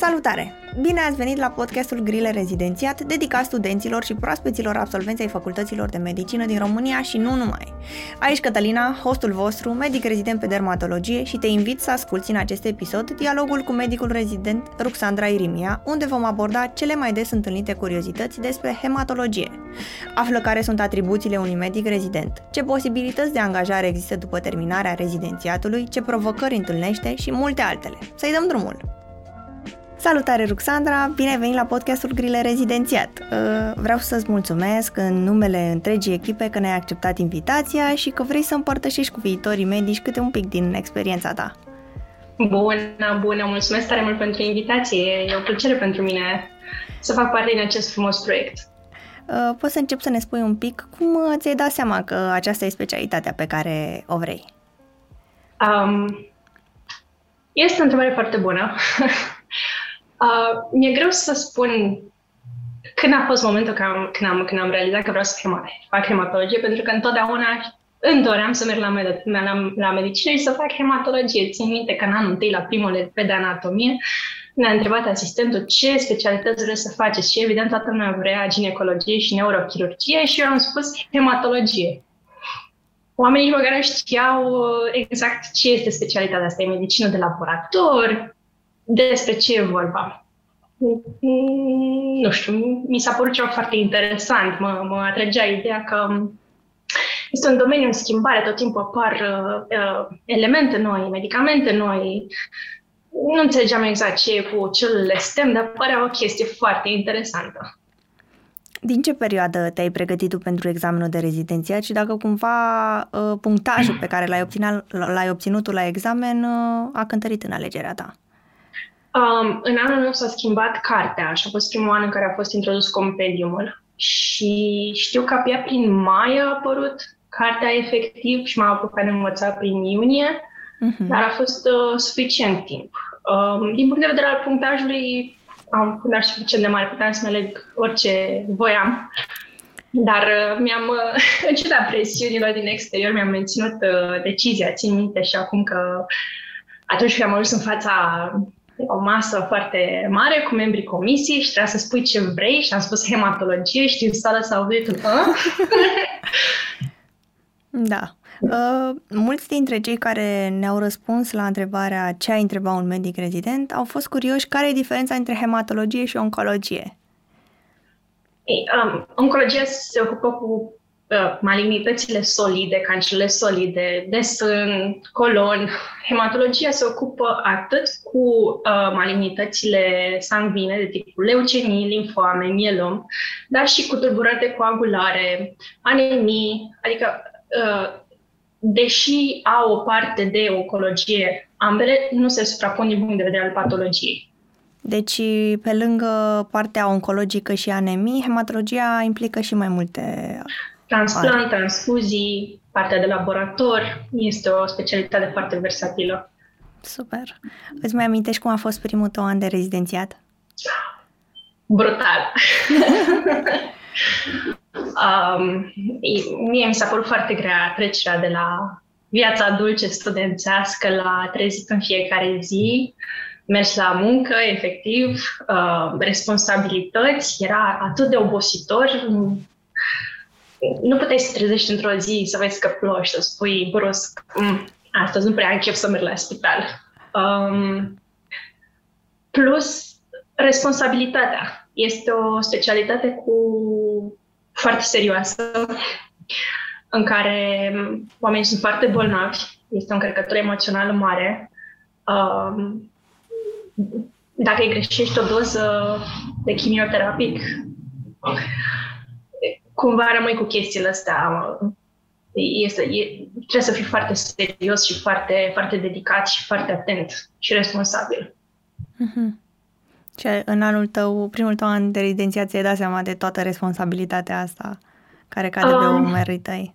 Salutare! Bine ați venit la podcastul Grile Rezidențiat, dedicat studenților și proaspeților absolvenți ai facultăților de medicină din România și nu numai. Aici Cătălina, hostul vostru, medic rezident pe dermatologie și te invit să asculti în acest episod dialogul cu medicul rezident Ruxandra Irimia, unde vom aborda cele mai des întâlnite curiozități despre hematologie. Află care sunt atribuțiile unui medic rezident, ce posibilități de angajare există după terminarea rezidențiatului, ce provocări întâlnește și multe altele. Să-i dăm drumul! Salutare, Ruxandra! Bine ai venit la podcastul Grile Rezidențiat. Uh, vreau să-ți mulțumesc în numele întregii echipe că ne-ai acceptat invitația și că vrei să împărtășești cu viitorii medici câte un pic din experiența ta. Bună, bună! Mulțumesc tare mult pentru invitație. E o plăcere pentru mine să fac parte din acest frumos proiect. Uh, poți să încep să ne spui un pic cum ți-ai dat seama că aceasta e specialitatea pe care o vrei? Um, este o întrebare foarte bună. Uh, mi-e greu să spun când a fost momentul când am, când am, când am realizat că vreau să fac hematologie, pentru că întotdeauna îmi doream să merg la, med- la, la medicină și să fac hematologie. Țin minte că în anul întâi, la primul pe de anatomie, ne-a întrebat asistentul ce specialități vreți să faceți și evident toată lumea vrea ginecologie și neurochirurgie și eu am spus hematologie. Oamenii măcar nu știau uh, exact ce este specialitatea asta. E medicină de laborator, despre ce e vorba. Nu știu, mi s-a părut ceva foarte interesant. Mă, mă atragea ideea că este un domeniu în schimbare, tot timpul apar uh, uh, elemente noi, medicamente noi. Nu înțelegeam exact ce e cu celulele STEM, dar părea o chestie foarte interesantă. Din ce perioadă te-ai pregătit tu pentru examenul de rezidențiat și dacă cumva uh, punctajul pe care l-ai obținut, l-ai obținut la examen uh, a cântărit în alegerea ta? Um, în anul meu s-a schimbat cartea și a fost primul an în care a fost introdus compendiumul. Și știu că abia prin mai a apărut cartea efectiv și m-a apucat de învățat prin iunie, uh-huh. dar a fost uh, suficient timp. Um, din punct de vedere al punctajului, am un punctaj suficient de mare, puteam să-mi aleg orice voiam. Dar uh, mi-am, uh, în ciuda presiunilor din exterior, mi-am menținut uh, decizia, țin minte și acum că atunci când am ajuns în fața o masă foarte mare cu membrii comisiei și trebuia să spui ce vrei și am spus hematologie și din sală s-au auzit Da. Uh, mulți dintre cei care ne-au răspuns la întrebarea ce ai întreba un medic rezident au fost curioși care e diferența între hematologie și oncologie. Ei, um, oncologia se ocupă cu Uh, malignitățile solide, cancerele solide, de sân, colon. Hematologia se ocupă atât cu uh, malignitățile sanguine de tipul leucemii, linfoame, mielom, dar și cu tulburări de coagulare, anemii, adică uh, deși au o parte de oncologie, ambele nu se suprapun din punct de vedere al patologiei. Deci, pe lângă partea oncologică și anemii, hematologia implică și mai multe Transplant, transfuzii, partea de laborator, este o specialitate foarte versatilă. Super. Îți mai amintești cum a fost primul tău an de rezidențiat? Brutal. um, mie mi s-a părut foarte grea trecerea de la viața dulce studențească la trezit în fiecare zi, mers la muncă, efectiv, uh, responsabilități, era atât de obositor, nu puteai să trezești într-o zi să vezi că ploși, să spui brusc, mm, astăzi nu prea am chef să merg la spital. Um, plus, responsabilitatea. Este o specialitate cu foarte serioasă, în care oamenii sunt foarte bolnavi, este o încărcătură emoțională mare. Um, dacă îi greșești o doză de chimioterapic, cumva rămâi cu chestiile astea. Este, e, trebuie să fii foarte serios și foarte, foarte dedicat și foarte atent și responsabil. Mm-hmm. Și în anul tău, primul tău an de rezidenția, ți-ai dat seama de toată responsabilitatea asta care cade um, pe umerii tăi?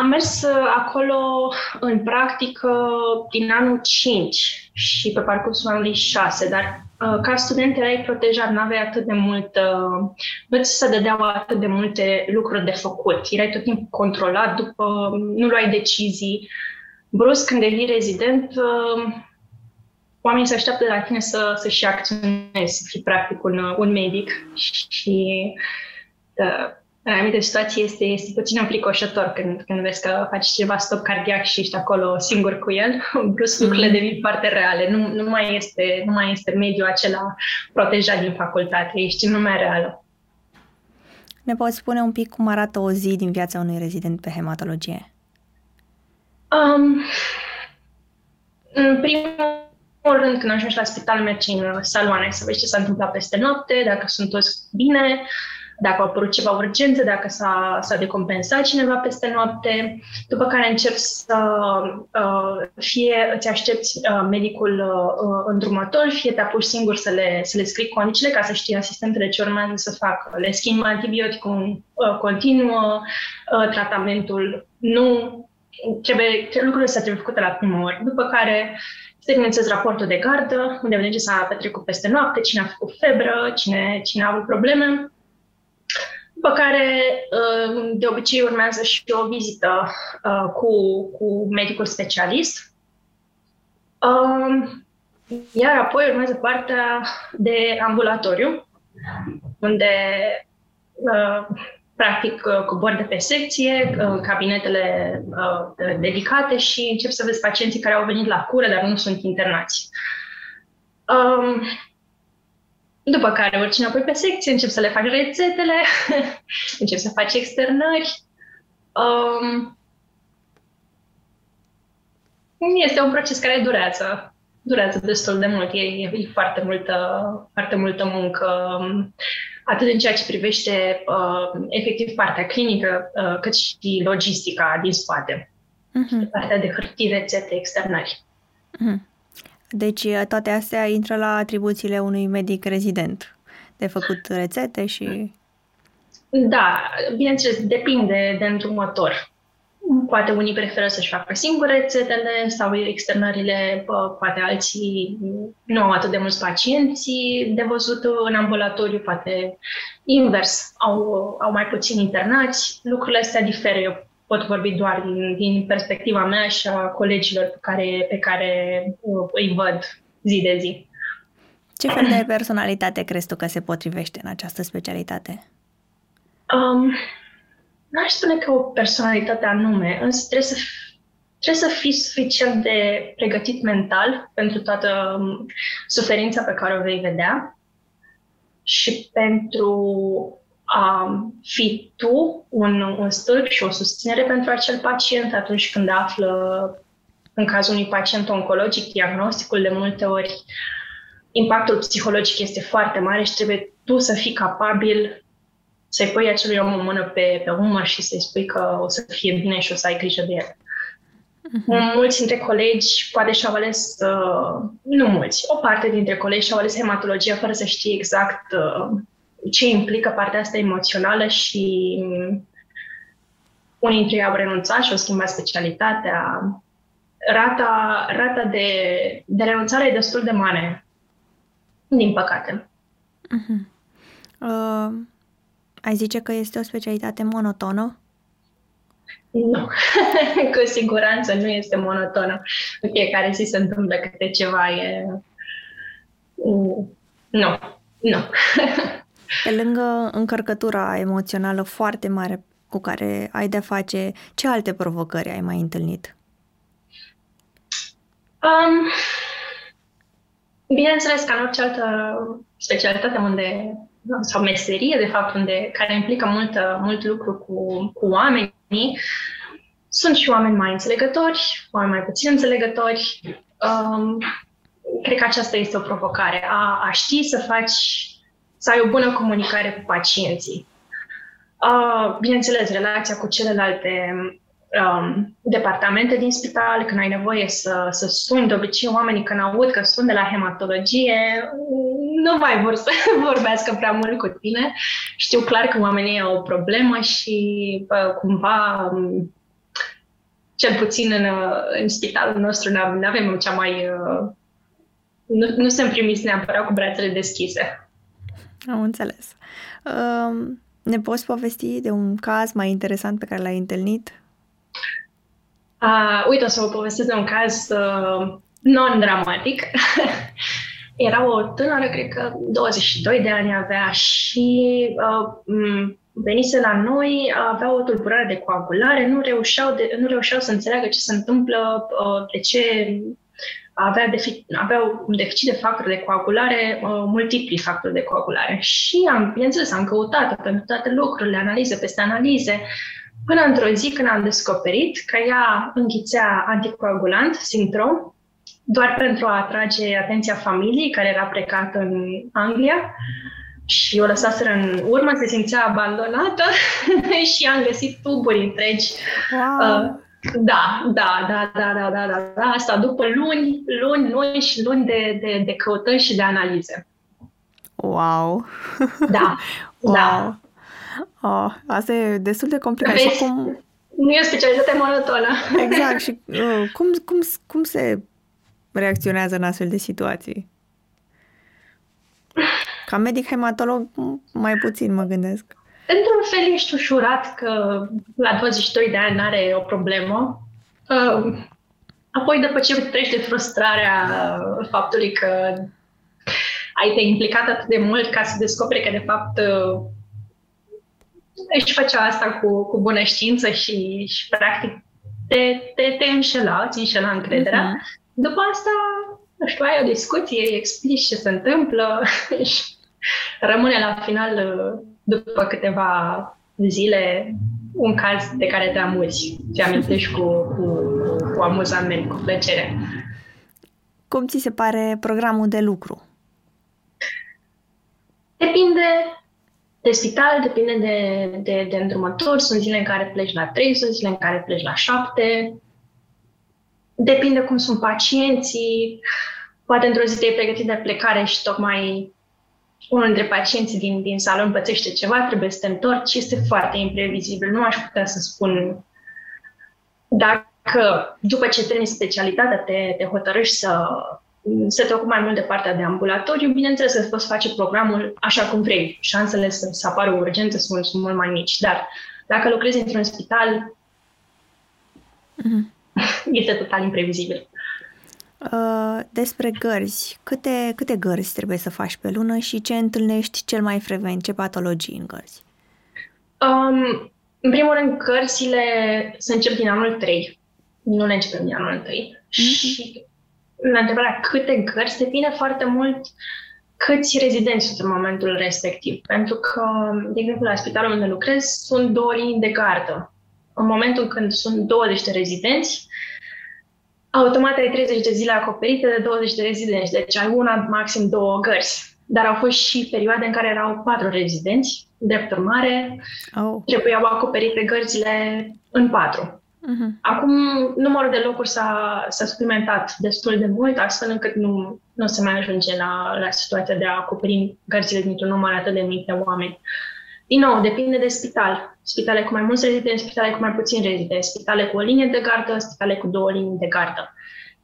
Am mers acolo în practică din anul 5 și pe parcursul anului 6, dar Uh, ca student erai protejat, nu aveai atât de mult, uh, nu ți se dădeau atât de multe lucruri de făcut. Erai tot timpul controlat, după, nu luai decizii. Brusc, când devii rezident, uh, oamenii se așteaptă de la tine să, să-și acționezi, să fii practic un, un medic și uh, în anumite situații este, este puțin înfricoșător când, când vezi că faci ceva stop cardiac și ești acolo singur cu el. Plus lucrurile mm. devin foarte reale. Nu, nu, mai este, nu mai este mediul acela protejat din facultate. Ești în lumea reală. Ne poți spune un pic cum arată o zi din viața unui rezident pe hematologie? Um, în primul rând, când ajungi la spital, mergi în saloane să vezi ce s-a întâmplat peste noapte, dacă sunt toți bine, dacă au apărut ceva urgență, dacă s-a, s-a decompensat cineva peste noapte, după care începi să uh, fie îți aștepți uh, medicul uh, îndrumător, fie te apuci singur să le, să le scrii condițiile ca să știi asistentele ce urmează să facă. Le schimb antibioticul uh, continuu, uh, tratamentul nu trebuie, lucrurile să trebuie făcute la prima oră, după care să bineînțeles raportul de gardă, unde vedem ce s-a petrecut peste noapte, cine a făcut febră, cine, cine a avut probleme. După care, uh, de obicei, urmează și o vizită uh, cu, cu medicul specialist. Um, iar apoi urmează partea de ambulatoriu, unde uh, practic cobori de pe secție, cabinetele dedicate și încep să vezi pacienții care au venit la cură, dar nu sunt internați. Um, după care urci înapoi pe secție, încep să le faci rețetele, încep să faci externări. Um, este un proces care durează. Durează destul de mult. E, e foarte, multă, foarte multă muncă, atât în ceea ce privește uh, efectiv partea clinică, uh, cât și logistica din spate. Uh-huh. Partea de hârtii, rețete, externări. Uh-huh. Deci eh, toate astea intră la atribuțiile unui medic rezident, de făcut rețete și... Da, bineînțeles, depinde de îndrumător. Poate unii preferă să-și facă singure rețetele sau externările, poate alții nu au atât de mulți pacienți de văzut în ambulatoriu, poate invers, au, au mai puțini internați. Lucrurile astea diferă. Eu pot vorbi doar din, din perspectiva mea și a colegilor pe care, pe care uh, îi văd zi de zi. Ce fel de personalitate crezi tu că se potrivește în această specialitate? Um, n-aș spune că o personalitate anume, însă trebuie să, trebuie să fii suficient de pregătit mental pentru toată um, suferința pe care o vei vedea și pentru a fi tu un, un stâlp și o susținere pentru acel pacient atunci când află, în cazul unui pacient oncologic, diagnosticul de multe ori, impactul psihologic este foarte mare și trebuie tu să fii capabil să-i pui acelui om o mână pe, pe umăr și să-i spui că o să fie bine și o să ai grijă de el. Uh-huh. Mulți dintre colegi poate și-au ales, uh, nu mulți, o parte dintre colegi și-au ales hematologia fără să știe exact uh, ce implică partea asta emoțională și unii dintre ei au renunțat și au schimbat specialitatea. Rata, rata de, de renunțare e destul de mare, din păcate. Uh-huh. Uh, ai zice că este o specialitate monotonă? Nu, cu siguranță nu este monotonă. În fiecare zi se întâmplă câte ceva. E... Nu, nu. Pe lângă încărcătura emoțională foarte mare cu care ai de face, ce alte provocări ai mai întâlnit? Um, bineînțeles, ca în orice altă specialitate unde, sau meserie, de fapt, unde, care implică mult, mult lucru cu, cu oamenii, sunt și oameni mai înțelegători, oameni mai puțin înțelegători. Um, cred că aceasta este o provocare, a, a ști să faci să ai o bună comunicare cu pacienții. Uh, bineînțeles, relația cu celelalte um, departamente din spital, când ai nevoie să, să suni, de obicei oamenii când aud că sunt de la hematologie, nu mai vor să vorbească prea mult cu tine. Știu clar că oamenii au o problemă și bă, cumva um, cel puțin în, în spitalul nostru nu avem cea mai... Uh, nu, nu sunt primiți neapărat cu brațele deschise. Am înțeles. Uh, ne poți povesti de un caz mai interesant pe care l-ai întâlnit? Uh, uite, o să vă povestesc de un caz uh, non-dramatic. Era o tânără, cred că 22 de ani avea și uh, venise la noi, avea o tulburare de coagulare, nu reușeau, de, nu reușeau să înțeleagă ce se întâmplă, uh, de ce avea, defi- avea un deficit de factori de coagulare, uh, multipli factori de coagulare. Și am, bineînțeles, am căutat pentru toate lucrurile, analize peste analize, până într-o zi când am descoperit că ea înghițea anticoagulant, Sintrom, doar pentru a atrage atenția familiei care era plecată în Anglia și o lăsaseră în urmă, se simțea abandonată și am găsit tuburi întregi. Wow. Uh, da, da, da, da, da, da, da, da, asta după luni, luni, luni și luni de, de, de căutări și de analize. Wow! Da, da. wow. da. Oh, asta e destul de complicat. Vezi, și cum... Nu e o specialitate monotonă. Exact. Și uh, cum, cum, cum se reacționează în astfel de situații? Ca medic hematolog, mai puțin mă gândesc. Într-un fel ești ușurat că la 22 de ani are o problemă. Uh, apoi, după ce treci de frustrarea faptului că ai te implicat atât de mult ca să descoperi că, de fapt, uh, își făcea asta cu, cu bună știință și, și practic, te, te, te înșela, ți înșela încrederea. Uh-huh. După asta, nu știu, ai o discuție, explici ce se întâmplă și rămâne la final, după câteva zile, un caz de care te amuzi. Te amintești cu, cu, cu amuzament, cu plăcere. Cum ți se pare programul de lucru? Depinde de spital, depinde de, de, de îndrumători. Sunt zile în care pleci la 3, sunt zile în care pleci la 7. Depinde cum sunt pacienții. Poate într-o zi te-ai pregătit de plecare și tocmai unul dintre pacienții din, din salon pățește ceva, trebuie să te întorci, este foarte imprevizibil. Nu aș putea să spun dacă după ce termini specialitatea te, te hotărăști să, să te ocupi mai mult de partea de ambulatoriu, bineînțeles că poți face programul așa cum vrei. Șansele să, să apară urgență sunt, sunt mult mai mici, dar dacă lucrezi într-un spital, mm-hmm. este total imprevizibil. Uh, despre gărzi. Câte, câte gărzi trebuie să faci pe lună și ce întâlnești cel mai frecvent? Ce patologii în gărzi? Um, în primul rând, cărțile să încep din anul 3. Nu le începem din anul 3. Mm-hmm. Și la întrebarea câte gărzi depinde foarte mult câți rezidenți sunt în momentul respectiv. Pentru că, de exemplu, la spitalul unde lucrez sunt două linii de gardă. În momentul când sunt 20 de rezidenți, automat ai 30 de zile acoperite de 20 de rezidenți, deci ai una, maxim două gărzi. Dar au fost și perioade în care erau patru rezidenți, drept urmare, oh. trebuiau acoperite gărzile în patru. Uh-huh. Acum, numărul de locuri s-a, s-a suplimentat destul de mult, astfel încât nu, nu se mai ajunge la, la situația de a acoperi gărzile dintr-un număr atât de mic de oameni. Din nou, depinde de spital. Spitale cu mai mulți rezidenți, spitale cu mai puțini rezidenți, spitale cu o linie de gardă, spitale cu două linii de gardă.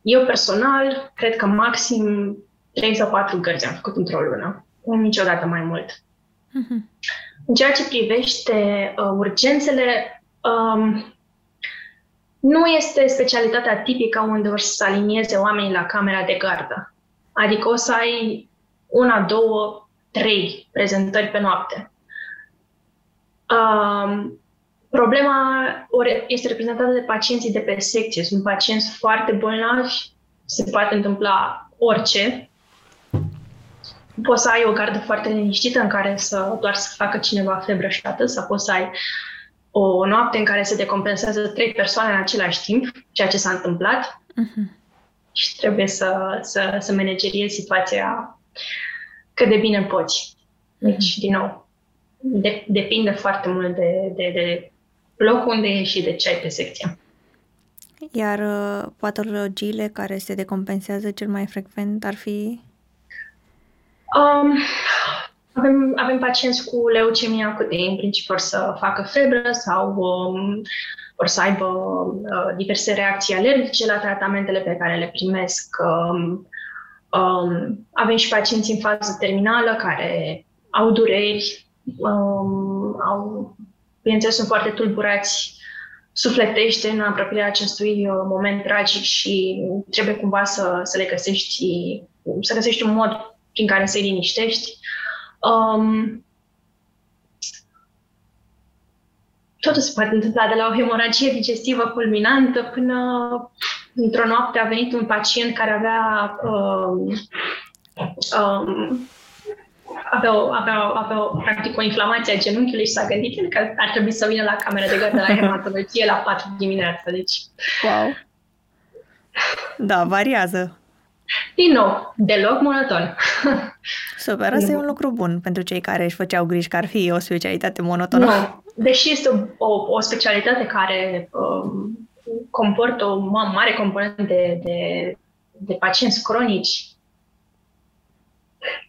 Eu personal, cred că maxim 3 sau 4 gărzi am făcut într-o lună. Niciodată mai mult. Uh-huh. În ceea ce privește uh, urgențele, um, nu este specialitatea tipică unde o să se alinieze oamenii la camera de gardă. Adică o să ai una, două, trei prezentări pe noapte. Um, problema este reprezentată de pacienții de pe secție. Sunt pacienți foarte bolnavi, se poate întâmpla orice. Poți să ai o gardă foarte liniștită în care să doar să facă cineva febră și atât, sau poți să ai o noapte în care se decompensează trei persoane în același timp, ceea ce s-a întâmplat. Uh-huh. Și trebuie să, să, să manageriezi situația cât de bine poți. Deci, uh-huh. din nou, de, depinde foarte mult de, de, de locul unde e și de ce ai pe secție. Iar uh, patologiile care se decompensează cel mai frecvent ar fi? Um, avem, avem pacienți cu leucemie acută, în principiu să facă febră sau um, or să aibă uh, diverse reacții alergice la tratamentele pe care le primesc. Um, um, avem și pacienți în fază terminală care au dureri, um, au, bineînțeles, sunt foarte tulburați sufletește în apropierea acestui uh, moment tragic și trebuie cumva să, să le găsești, să găsești un mod prin care să-i liniștești. Um, totul se poate întâmpla de la o hemoragie digestivă culminantă până într-o noapte a venit un pacient care avea um, um, avea, avea, avea practic o inflamație a genunchiului și s-a gândit că ar trebui să vină la camera de gardă la hematologie la 4 dimineața. Deci... Wow! Da, variază. Din nou, deloc monoton. Super, asta e un lucru bun pentru cei care își făceau griji că ar fi o specialitate monotonă. Nu, deși este o, o, o specialitate care um, comportă o mare componentă de, de, de pacienți cronici,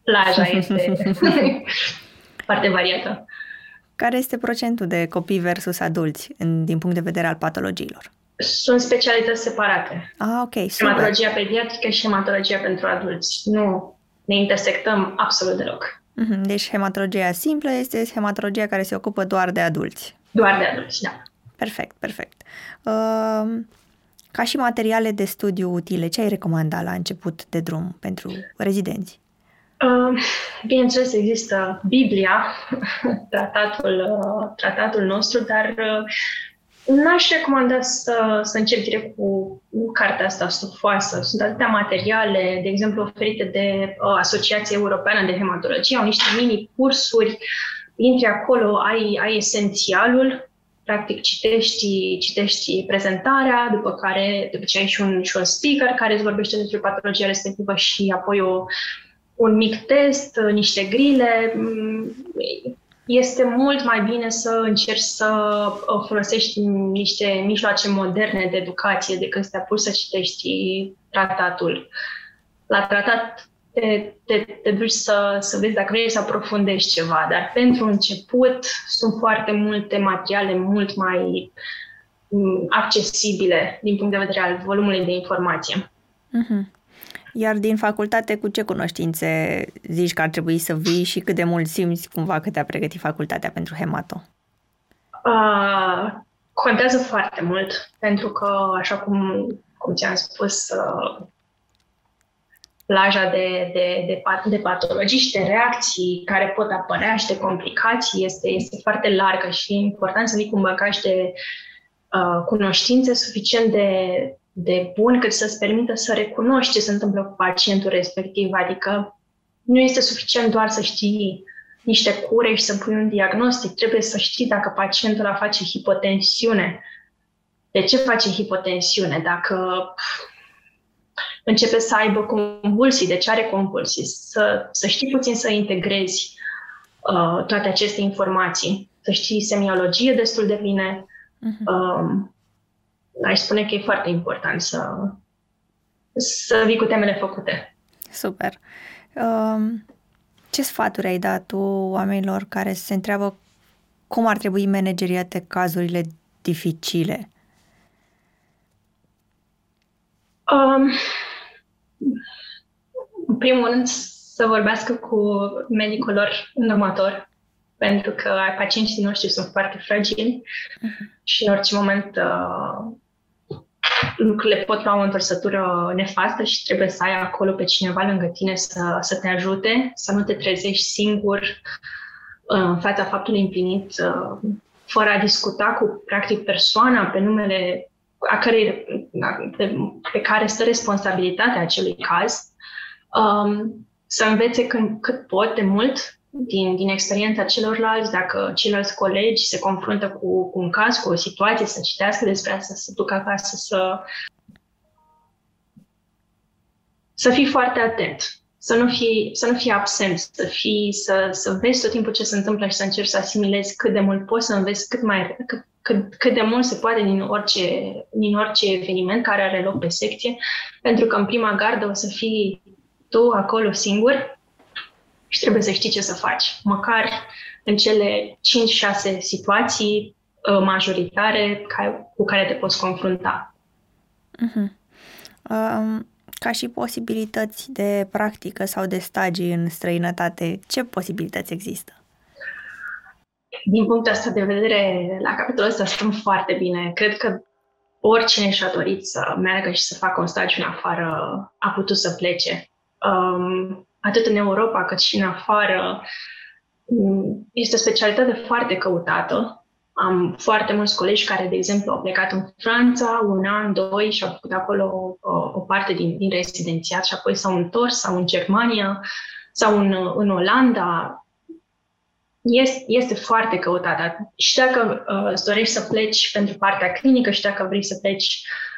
plaja este foarte variată. Care este procentul de copii versus adulți în, din punct de vedere al patologiilor? Sunt specialități separate. Ah, ok. Super. Hematologia pediatrică și hematologia pentru adulți. Nu ne intersectăm absolut deloc. Mhm, deci hematologia simplă este hematologia care se ocupă doar de adulți. Doar de adulți, da. Perfect, perfect. Uh, ca și materiale de studiu utile, ce ai recomanda la început de drum pentru rezidenți? Uh, bineînțeles, există Biblia, tratatul, uh, tratatul nostru, dar uh, N-aș recomanda să, să încep direct cu cartea asta stufoasă. Sunt atâtea materiale, de exemplu, oferite de uh, Asociația Europeană de Hematologie, au niște mini-cursuri, intri acolo, ai, ai esențialul, practic citești, citești prezentarea, după care după ce ai și un, și un speaker care îți vorbește despre patologia respectivă și apoi o, un mic test, niște grile, este mult mai bine să încerci să uh, folosești niște mijloace moderne de educație decât să te apuci să citești tratatul. La tratat te, te, te duci să, să vezi dacă vrei să aprofundești ceva, dar pentru început sunt foarte multe materiale mult mai mm, accesibile din punct de vedere al volumului de informație. Uh-huh. Iar din facultate, cu ce cunoștințe zici că ar trebui să vii și cât de mult simți cumva că te-a pregătit facultatea pentru hemato? Uh, contează foarte mult, pentru că, așa cum, cum ți-am spus, uh, plaja de, de, de, de patologii și de reacții care pot apărea și de complicații este, este foarte largă și e important să vii cu un bagaj de uh, cunoștințe suficient de, de bun cât să-ți permită să recunoști ce se întâmplă cu pacientul respectiv. Adică nu este suficient doar să știi niște cure și să pui un diagnostic. Trebuie să știi dacă pacientul a face hipotensiune. De ce face hipotensiune? Dacă începe să aibă convulsii, de ce are convulsii? Să, să știi puțin să integrezi uh, toate aceste informații. Să știi semiologie destul de bine, uh-huh. uh, aș spune că e foarte important să, să vii cu temele făcute. Super. Um, ce sfaturi ai dat tu oamenilor care se întreabă cum ar trebui manageriate cazurile dificile? Um, în primul rând, să vorbească cu medicul lor în următor, pentru că pacienții noștri sunt foarte fragili uh-huh. și în orice moment uh, lucrurile pot lua o întorsătură nefastă și trebuie să ai acolo pe cineva lângă tine să, să te ajute, să nu te trezești singur uh, în fața faptului împlinit, uh, fără a discuta cu, practic, persoana pe numele a cărei, pe, pe care stă responsabilitatea acelui caz, um, să învețe când, cât pot de mult din, din experiența celorlalți, dacă ceilalți colegi se confruntă cu, cu un caz, cu o situație, să citească despre asta, să ducă acasă, să, să fii foarte atent, să nu fii, să nu fii absent, să, fii, să, să vezi tot timpul ce se întâmplă și să încerci să asimilezi cât de mult poți să înveți cât, mai, cât, cât, cât de mult se poate din orice, din orice eveniment care are loc pe secție, pentru că în prima gardă o să fii tu acolo singur și trebuie să știi ce să faci. Măcar în cele 5-6 situații uh, majoritare cu care te poți confrunta. Uh-huh. Um, ca și posibilități de practică sau de stagii în străinătate, ce posibilități există? din punctul ăsta de vedere, la capitolul ăsta stăm foarte bine. Cred că oricine și-a dorit să meargă și să facă un stagiu în afară a putut să plece. Um, atât în Europa cât și în afară. Este o specialitate foarte căutată. Am foarte mulți colegi care, de exemplu, au plecat în Franța un an, doi și au făcut acolo o, o parte din, din rezidențiat și apoi s-au întors sau în Germania sau în, în Olanda este, este foarte căutată. Și dacă uh, îți dorești să pleci pentru partea clinică și dacă vrei să pleci uh,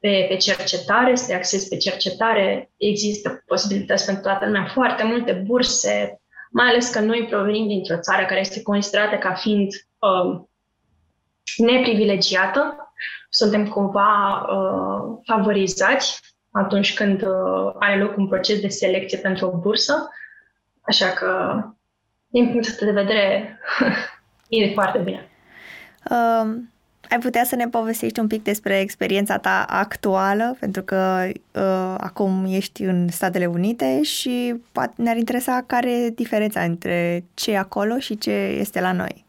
pe, pe cercetare, să te accesi pe cercetare, există posibilități pentru toată lumea, foarte multe burse, mai ales că noi provenim dintr-o țară care este considerată ca fiind uh, neprivilegiată, suntem cumva uh, favorizați atunci când uh, are loc un proces de selecție pentru o bursă, așa că din punctul de vedere, e foarte bine. Uh, ai putea să ne povestești un pic despre experiența ta actuală, pentru că uh, acum ești în Statele Unite și ne-ar interesa care e diferența între ce e acolo și ce este la noi.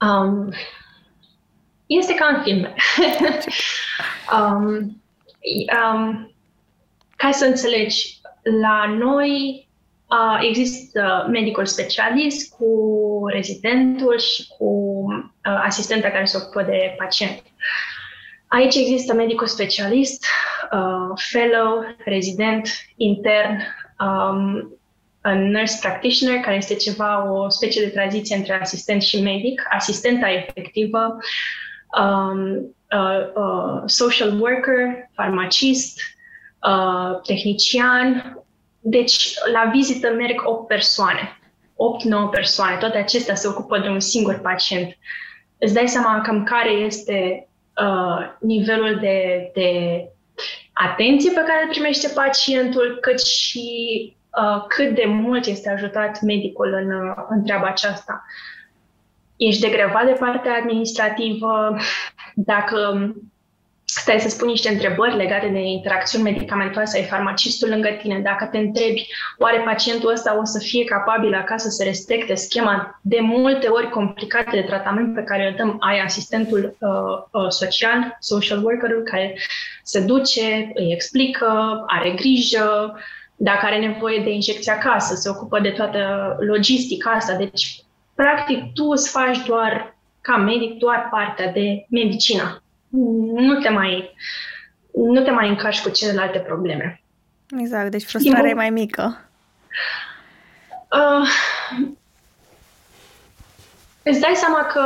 Um, este ca în filme. um, um, ca să înțelegi, la noi Uh, există medicul specialist cu rezidentul și cu uh, asistenta care se ocupă de pacient. Aici există medicul specialist, uh, fellow, rezident, intern, um, nurse practitioner, care este ceva, o specie de tranziție între asistent și medic, asistenta efectivă, um, uh, uh, social worker, farmacist, uh, tehnician, deci, la vizită merg 8 persoane, 8-9 persoane, toate acestea se ocupă de un singur pacient. Îți dai seama cam care este uh, nivelul de, de atenție pe care îl primește pacientul, cât și uh, cât de mult este ajutat medicul în, uh, în treaba aceasta. Ești degrevat de partea administrativă, dacă stai să spui niște întrebări legate de interacțiuni medicamentoase ai farmacistul lângă tine, dacă te întrebi oare pacientul ăsta o să fie capabil acasă să respecte schema de multe ori complicate de tratament pe care îl dăm, ai asistentul uh, uh, social, social workerul, care se duce, îi explică, are grijă, dacă are nevoie de injecție acasă, se ocupă de toată logistica asta. Deci, practic, tu îți faci doar, ca medic, doar partea de medicină nu te mai, nu te mai încarci cu celelalte probleme. Exact, deci frustrarea e mai mică. Uh, îți dai seama că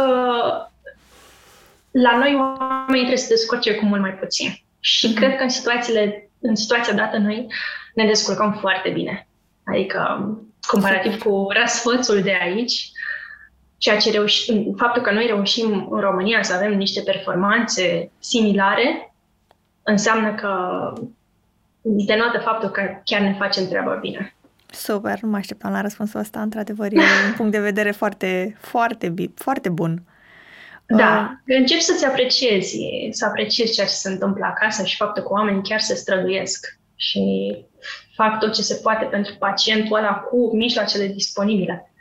la noi oamenii trebuie să descurce cu mult mai puțin. Și mm-hmm. cred că în situațiile, în situația dată noi ne descurcăm foarte bine. Adică, comparativ cu răsfățul de aici, ceea ce reușim, faptul că noi reușim în România să avem niște performanțe similare, înseamnă că denotă faptul că chiar ne facem treaba bine. Super, nu mă așteptam la răspunsul ăsta, într-adevăr, e un punct de vedere foarte, foarte, foarte bun. Da, uh, încep să-ți apreciezi, să apreciezi ceea ce se întâmplă acasă și faptul că oamenii chiar se străduiesc și fac tot ce se poate pentru pacientul ăla cu mijloacele disponibile.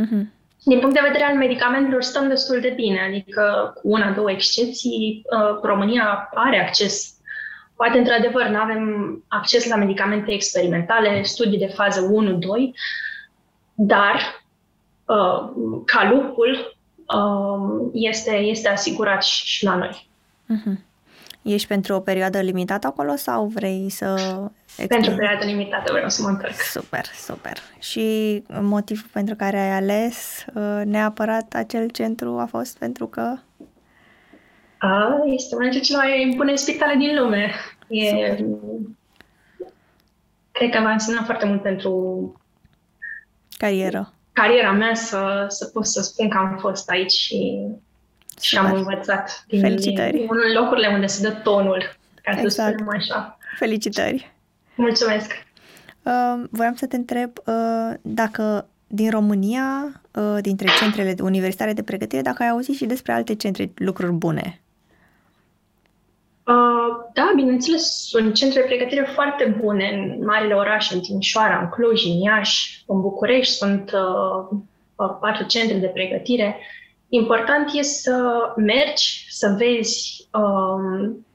Uh-huh. Din punct de vedere al medicamentelor, stăm destul de bine, adică cu una, două excepții, uh, România are acces. Poate, într-adevăr, nu avem acces la medicamente experimentale, studii de fază 1-2, dar uh, calupul uh, este, este asigurat și la noi. Uh-huh. Ești pentru o perioadă limitată acolo sau vrei să pentru perioadă limitată vreau să mă întorc. Super, super. Și motivul pentru care ai ales uh, neapărat acel centru a fost pentru că? A, este unul dintre cele mai bune spitale din lume. E, cred că va însemna foarte mult pentru carieră. Cariera mea să, să pot să spun că am fost aici și, și am învățat din, Felicitări. din locurile unde se dă tonul, ca exact. să spunem așa. Felicitări! Mulțumesc! Uh, voiam să te întreb uh, dacă din România, uh, dintre centrele universitare de pregătire, dacă ai auzit și despre alte centre lucruri bune. Uh, da, bineînțeles, sunt centre de pregătire foarte bune în marile orașe, în Timișoara, în Cluj, în Iași, în București, sunt uh, patru centre de pregătire. Important e să mergi, să vezi um,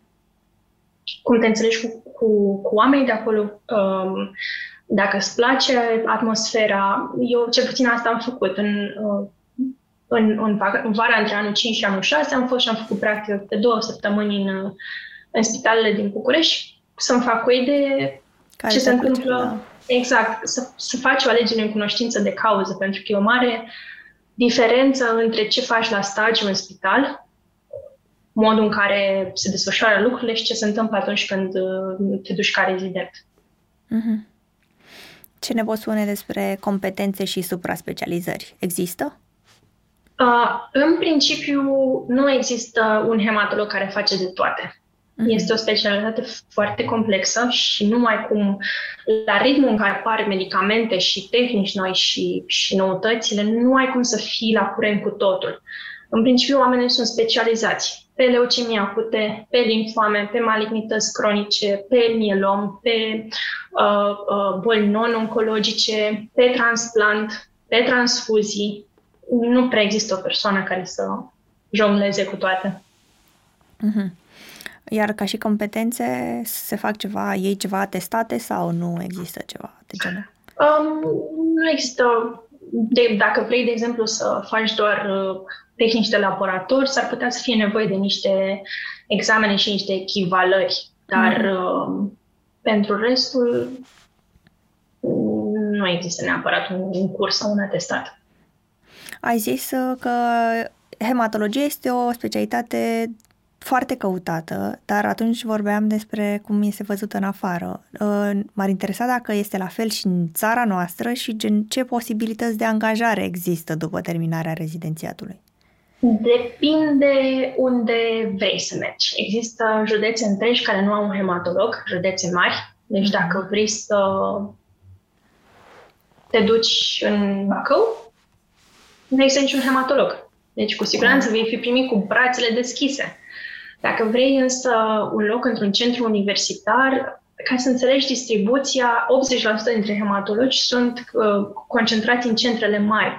cum te înțelegi cu, cu, cu oamenii de acolo, um, dacă îți place atmosfera. Eu cel puțin asta am făcut. În, uh, în, în, în vara între anul 5 și anul 6 am fost și am făcut practic de două săptămâni în, în spitalele din București să-mi fac o idee Care ce se întâmplă. Da. Exact, să, să faci o alegere în cunoștință de cauză, pentru că e o mare diferență între ce faci la stagiu în spital, modul în care se desfășoară lucrurile și ce se întâmplă atunci când uh, te duci ca rezident. Mm-hmm. Ce ne poți spune despre competențe și supra-specializări? Există? Uh, în principiu, nu există un hematolog care face de toate. Uh-huh. Este o specialitate foarte complexă și numai cum, la ritmul în care apar medicamente și tehnici noi și, și noutățile, nu ai cum să fii la curent cu totul. În principiu, oamenii sunt specializați pe leucemie acute, pe limfoame, pe malignități cronice, pe mielom, pe uh, uh, boli non-oncologice, pe transplant, pe transfuzii. Nu prea există o persoană care să jongleze cu toate. Uh-huh. Iar ca și competențe, se fac ceva, ei ceva atestate sau nu există ceva de genul? Um, nu există. De, dacă vrei, de exemplu, să faci doar uh, tehnici de laborator, s-ar putea să fie nevoie de niște examene și niște echivalări. Dar mm. uh, pentru restul nu există neapărat un, un curs sau un atestat. Ai zis uh, că hematologia este o specialitate foarte căutată, dar atunci vorbeam despre cum este văzută în afară. Uh, m-ar interesa dacă este la fel și în țara noastră și gen ce posibilități de angajare există după terminarea rezidențiatului. Depinde unde vrei să mergi. Există județe întregi care nu au un hematolog, județe mari. Deci dacă mhm. vrei să te duci în Bacău, nu există niciun hematolog. Deci cu siguranță vei fi primit cu brațele deschise. Dacă vrei însă un loc într-un centru universitar, ca să înțelegi distribuția, 80% dintre hematologi sunt uh, concentrați în centrele mari.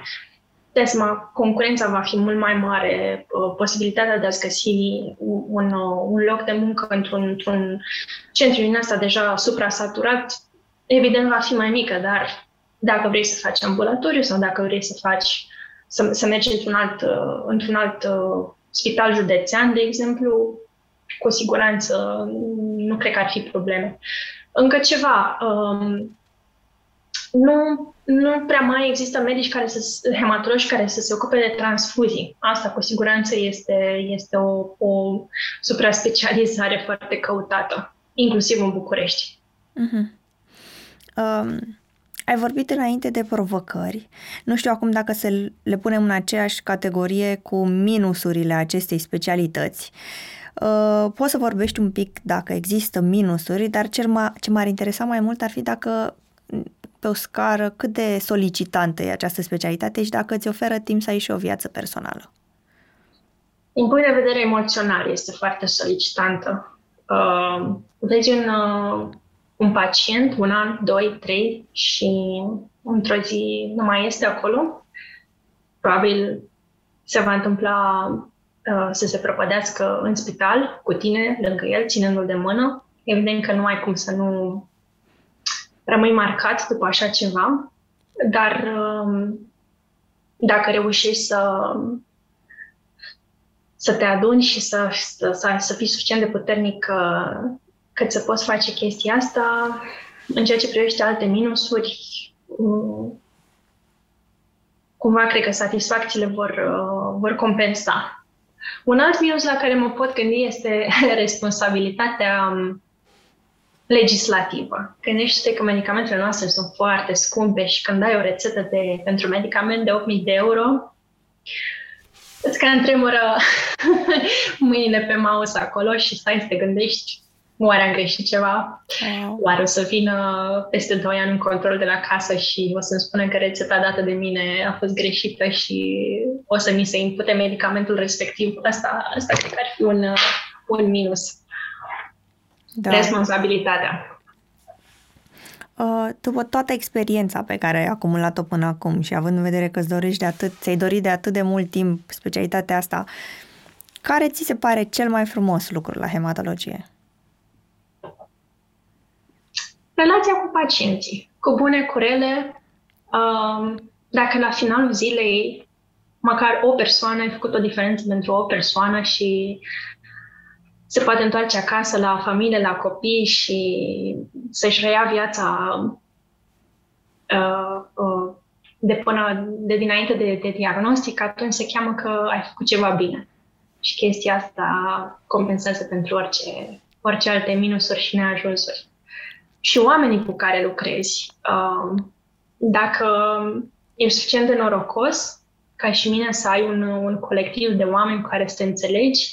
Desma, concurența va fi mult mai mare, uh, posibilitatea de a-ți găsi un, uh, un loc de muncă într-un, într-un centru din asta deja supra-saturat, evident va fi mai mică, dar dacă vrei să faci ambulatoriu sau dacă vrei să faci să, să mergi într-un alt, uh, într-un alt uh, spital județean, de exemplu, cu siguranță nu cred că ar fi probleme. Încă ceva, um, nu, nu prea mai există medici care să, hematologi care să se ocupe de transfuzii. Asta cu siguranță este, este o, o supra-specializare foarte căutată, inclusiv în București. Uh-huh. Um, ai vorbit înainte de provocări. Nu știu acum dacă să le punem în aceeași categorie cu minusurile acestei specialități. Uh, poți să vorbești un pic dacă există minusuri, dar ce, m- ce m-ar interesa mai mult ar fi dacă pe o scară cât de solicitantă e această specialitate și dacă îți oferă timp să ai și o viață personală. Din punct de vedere emoțional este foarte solicitantă. Uh, vezi un, uh, un pacient, un an, doi, trei și într-o zi nu mai este acolo, probabil se va întâmpla uh, să se prăpădească în spital cu tine, lângă el, ținându-l de mână. Evident că nu ai cum să nu rămâi marcat după așa ceva, dar uh, dacă reușești să să te aduni și să, să, să, să fii suficient de puternic uh, cât să poți face chestia asta. În ceea ce privește alte minusuri, mm, cumva cred că satisfacțiile vor, uh, vor compensa. Un alt minus la care mă pot gândi este responsabilitatea um, legislativă. Gândește că medicamentele noastre sunt foarte scumpe și când ai o rețetă de, pentru medicament de 8.000 de euro, îți cam tremură mâinile pe mouse acolo și stai să te gândești oare am greșit ceva? Wow. Oare o să vină peste 2 ani un control de la casă și o să-mi spună că rețeta dată de mine a fost greșită și o să mi se impute medicamentul respectiv? Asta, asta cred că ar fi un, un minus. Da. Responsabilitatea. uh, după toată experiența pe care ai acumulat-o până acum și având în vedere că îți dorești de atât, ți-ai dorit de atât de mult timp specialitatea asta, care ți se pare cel mai frumos lucru la hematologie? Relația cu pacienții, cu bune, cu rele. Um, dacă la finalul zilei măcar o persoană ai făcut o diferență pentru o persoană și se poate întoarce acasă la familie, la copii și să-și reia viața uh, uh, de până de dinainte de, de diagnostic, atunci se cheamă că ai făcut ceva bine. Și chestia asta compensează pentru orice, orice alte minusuri și neajunsuri. Și oamenii cu care lucrezi, uh, dacă ești suficient de norocos, ca și mine să ai un, un colectiv de oameni cu care să te înțelegi,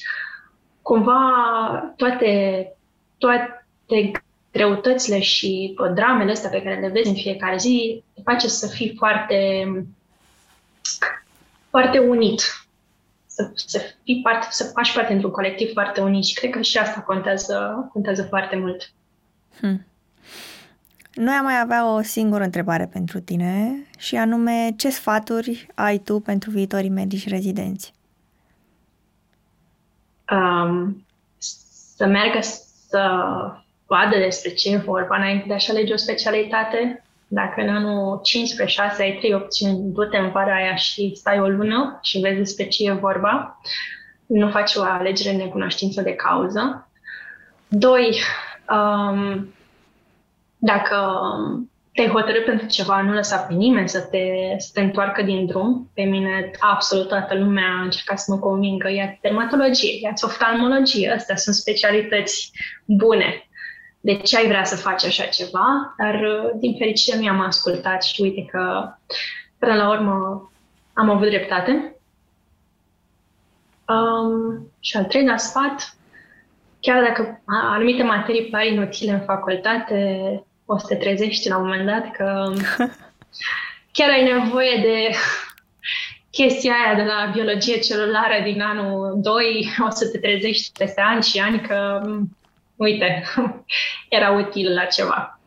cumva toate, toate greutățile și dramele astea pe care le vezi în fiecare zi te face să fii foarte, foarte unit. Să, să fii parte, să faci parte într-un colectiv foarte unit și cred că și asta contează, contează foarte mult. Hmm. Noi am mai avea o singură întrebare pentru tine și anume ce sfaturi ai tu pentru viitorii medici rezidenți? Um, să meargă să vadă despre ce e vorba înainte de a-și alege o specialitate. Dacă în anul 15-6 ai trei opțiuni, du-te în vara aia și stai o lună și vezi despre ce e vorba. Nu faci o alegere în necunoștință de cauză. Doi, um, dacă te-ai hotărât pentru ceva, nu lăsa pe nimeni să te, să te întoarcă din drum. Pe mine absolut toată lumea a încercat să mă convingă, ia dermatologie, ia oftalmologie, astea sunt specialități bune. De ce ai vrea să faci așa ceva? Dar, din fericire, mi-am ascultat și uite că, până la urmă, am avut dreptate. Um, și al treilea sfat, chiar dacă anumite materii pare inutile în facultate, o să te trezești la un moment dat că chiar ai nevoie de chestia aia de la biologie celulară din anul 2, o să te trezești peste ani și ani că, uite, era util la ceva.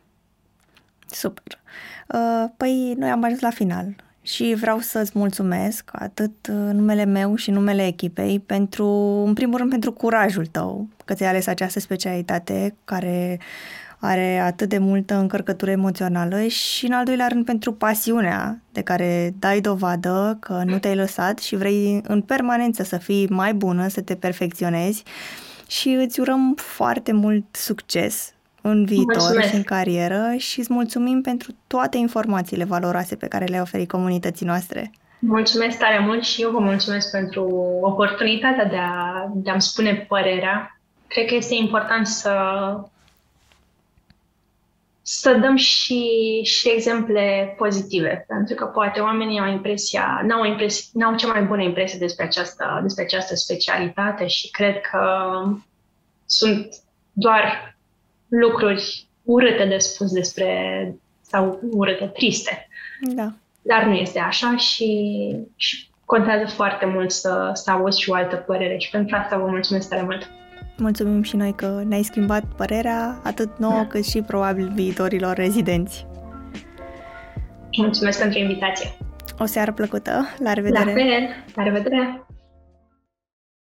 Super. Uh, păi, noi am ajuns la final și vreau să-ți mulțumesc atât numele meu și numele echipei pentru, în primul rând, pentru curajul tău că ți-ai ales această specialitate care are atât de multă încărcătură emoțională și, în al doilea rând, pentru pasiunea de care dai dovadă că nu te-ai lăsat și vrei în permanență să fii mai bună, să te perfecționezi și îți urăm foarte mult succes în viitor mulțumesc. și în carieră și îți mulțumim pentru toate informațiile valoroase pe care le oferi comunității noastre. Mulțumesc tare mult și eu vă mulțumesc pentru oportunitatea de, a, de a-mi spune părerea. Cred că este important să să dăm și, și exemple pozitive, pentru că poate oamenii au impresia, n-au, impresia, n-au cea mai bună impresie despre această, despre această specialitate și cred că sunt doar lucruri urâte de spus despre, sau urâte, triste. Da. Dar nu este așa și, și contează foarte mult să, să auzi și o altă părere și pentru asta vă mulțumesc tare mult. Mulțumim și noi că ne-ai schimbat părerea, atât nouă da. cât și probabil viitorilor rezidenți. Mulțumesc pentru invitație. O seară plăcută. La revedere! La fel! La revedere!